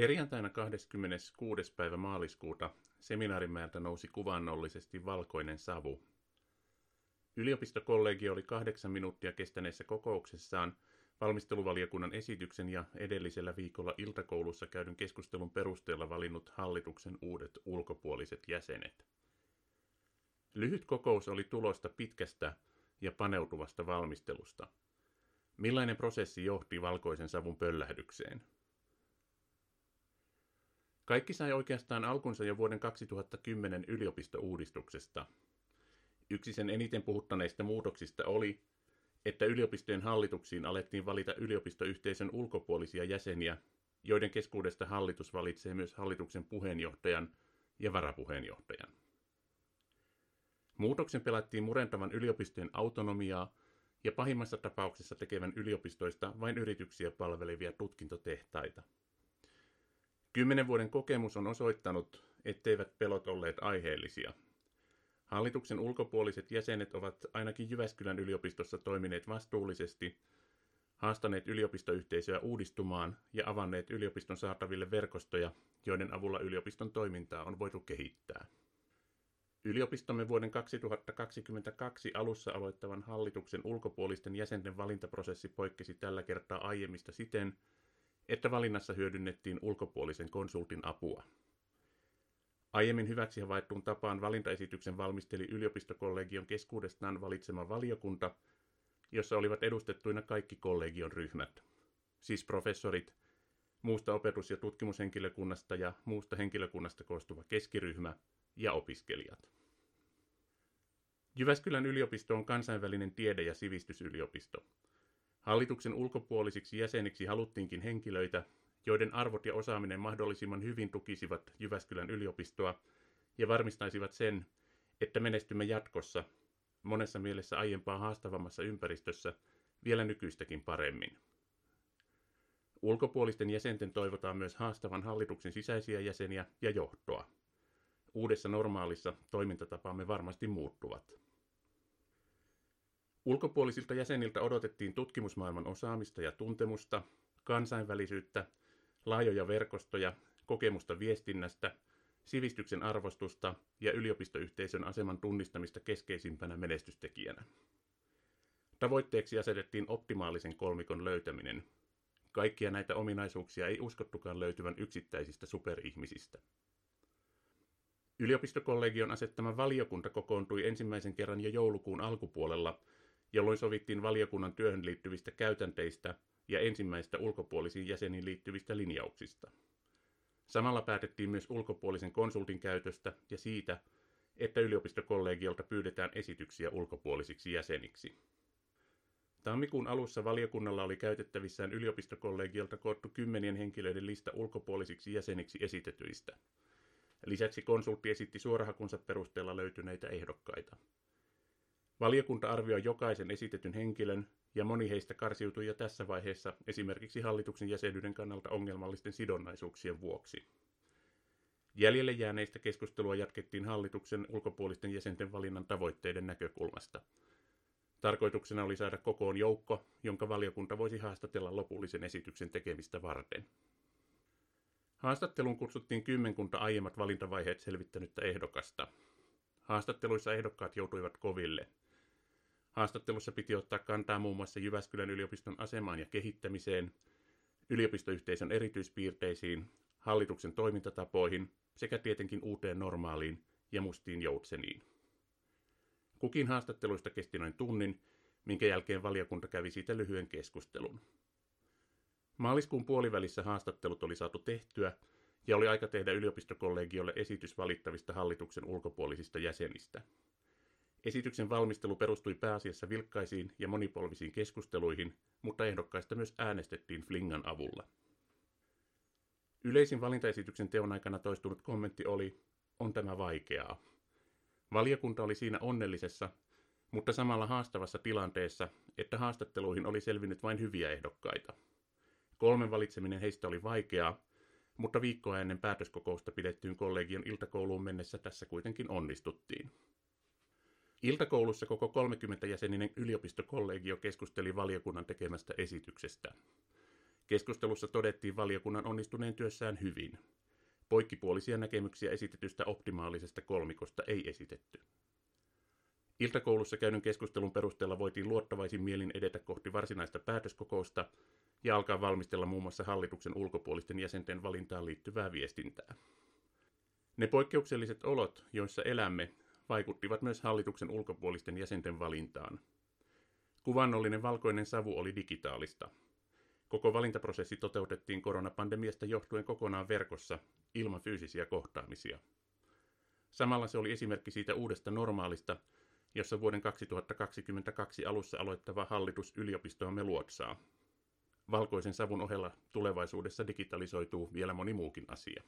Perjantaina 26. päivä maaliskuuta seminaarimäeltä nousi kuvannollisesti valkoinen savu. Yliopistokollegio oli kahdeksan minuuttia kestäneessä kokouksessaan valmisteluvaliokunnan esityksen ja edellisellä viikolla iltakoulussa käydyn keskustelun perusteella valinnut hallituksen uudet ulkopuoliset jäsenet. Lyhyt kokous oli tulosta pitkästä ja paneutuvasta valmistelusta. Millainen prosessi johti valkoisen savun pöllähdykseen? Kaikki sai oikeastaan alkunsa jo vuoden 2010 yliopistouudistuksesta. Yksi sen eniten puhuttaneista muutoksista oli, että yliopistojen hallituksiin alettiin valita yliopistoyhteisön ulkopuolisia jäseniä, joiden keskuudesta hallitus valitsee myös hallituksen puheenjohtajan ja varapuheenjohtajan. Muutoksen pelattiin murentavan yliopistojen autonomiaa ja pahimmassa tapauksessa tekevän yliopistoista vain yrityksiä palvelevia tutkintotehtaita. Kymmenen vuoden kokemus on osoittanut, etteivät pelot olleet aiheellisia. Hallituksen ulkopuoliset jäsenet ovat ainakin Jyväskylän yliopistossa toimineet vastuullisesti, haastaneet yliopistoyhteisöä uudistumaan ja avanneet yliopiston saataville verkostoja, joiden avulla yliopiston toimintaa on voitu kehittää. Yliopistomme vuoden 2022 alussa aloittavan hallituksen ulkopuolisten jäsenten valintaprosessi poikkesi tällä kertaa aiemmista siten, että valinnassa hyödynnettiin ulkopuolisen konsultin apua. Aiemmin hyväksi havaittuun tapaan valintaesityksen valmisteli yliopistokollegion keskuudestaan valitsema valiokunta, jossa olivat edustettuina kaikki kollegion ryhmät, siis professorit, muusta opetus- ja tutkimushenkilökunnasta ja muusta henkilökunnasta koostuva keskiryhmä ja opiskelijat. Jyväskylän yliopisto on kansainvälinen tiede- ja sivistysyliopisto. Hallituksen ulkopuolisiksi jäseniksi haluttiinkin henkilöitä, joiden arvot ja osaaminen mahdollisimman hyvin tukisivat Jyväskylän yliopistoa ja varmistaisivat sen, että menestymme jatkossa monessa mielessä aiempaa haastavammassa ympäristössä vielä nykyistäkin paremmin. Ulkopuolisten jäsenten toivotaan myös haastavan hallituksen sisäisiä jäseniä ja johtoa. Uudessa normaalissa toimintatapaamme varmasti muuttuvat. Ulkopuolisilta jäseniltä odotettiin tutkimusmaailman osaamista ja tuntemusta, kansainvälisyyttä, laajoja verkostoja, kokemusta viestinnästä, sivistyksen arvostusta ja yliopistoyhteisön aseman tunnistamista keskeisimpänä menestystekijänä. Tavoitteeksi asetettiin optimaalisen kolmikon löytäminen. Kaikkia näitä ominaisuuksia ei uskottukaan löytyvän yksittäisistä superihmisistä. Yliopistokollegion asettama valiokunta kokoontui ensimmäisen kerran jo joulukuun alkupuolella, jolloin sovittiin valiokunnan työhön liittyvistä käytänteistä ja ensimmäistä ulkopuolisiin jäseniin liittyvistä linjauksista. Samalla päätettiin myös ulkopuolisen konsultin käytöstä ja siitä, että yliopistokollegiolta pyydetään esityksiä ulkopuolisiksi jäseniksi. Tammikuun alussa valiokunnalla oli käytettävissään yliopistokollegiolta koottu kymmenien henkilöiden lista ulkopuolisiksi jäseniksi esitetyistä. Lisäksi konsultti esitti suorahakunsa perusteella löytyneitä ehdokkaita. Valiokunta arvioi jokaisen esitetyn henkilön, ja moni heistä karsiutui jo tässä vaiheessa esimerkiksi hallituksen jäsenyyden kannalta ongelmallisten sidonnaisuuksien vuoksi. Jäljelle jääneistä keskustelua jatkettiin hallituksen ulkopuolisten jäsenten valinnan tavoitteiden näkökulmasta. Tarkoituksena oli saada kokoon joukko, jonka valiokunta voisi haastatella lopullisen esityksen tekemistä varten. Haastatteluun kutsuttiin kymmenkunta aiemmat valintavaiheet selvittänyttä ehdokasta. Haastatteluissa ehdokkaat joutuivat koville – Haastattelussa piti ottaa kantaa muun muassa Jyväskylän yliopiston asemaan ja kehittämiseen, yliopistoyhteisön erityispiirteisiin, hallituksen toimintatapoihin sekä tietenkin uuteen normaaliin ja mustiin joutseniin. Kukin haastatteluista kesti noin tunnin, minkä jälkeen valiokunta kävi siitä lyhyen keskustelun. Maaliskuun puolivälissä haastattelut oli saatu tehtyä ja oli aika tehdä yliopistokollegiolle esitys valittavista hallituksen ulkopuolisista jäsenistä. Esityksen valmistelu perustui pääasiassa vilkkaisiin ja monipolvisiin keskusteluihin, mutta ehdokkaista myös äänestettiin Flingan avulla. Yleisin valintaesityksen teon aikana toistunut kommentti oli, on tämä vaikeaa. Valiokunta oli siinä onnellisessa, mutta samalla haastavassa tilanteessa, että haastatteluihin oli selvinnyt vain hyviä ehdokkaita. Kolmen valitseminen heistä oli vaikeaa, mutta viikkoa ennen päätöskokousta pidettyyn kollegion iltakouluun mennessä tässä kuitenkin onnistuttiin. Iltakoulussa koko 30-jäseninen yliopistokollegio keskusteli valiokunnan tekemästä esityksestä. Keskustelussa todettiin valiokunnan onnistuneen työssään hyvin. Poikkipuolisia näkemyksiä esitetystä optimaalisesta kolmikosta ei esitetty. Iltakoulussa käydyn keskustelun perusteella voitiin luottavaisin mielin edetä kohti varsinaista päätöskokousta ja alkaa valmistella muun muassa hallituksen ulkopuolisten jäsenten valintaan liittyvää viestintää. Ne poikkeukselliset olot, joissa elämme, vaikuttivat myös hallituksen ulkopuolisten jäsenten valintaan. Kuvannollinen valkoinen savu oli digitaalista. Koko valintaprosessi toteutettiin koronapandemiasta johtuen kokonaan verkossa, ilman fyysisiä kohtaamisia. Samalla se oli esimerkki siitä uudesta normaalista, jossa vuoden 2022 alussa aloittava hallitus yliopistoamme luotsaa. Valkoisen savun ohella tulevaisuudessa digitalisoituu vielä moni muukin asia.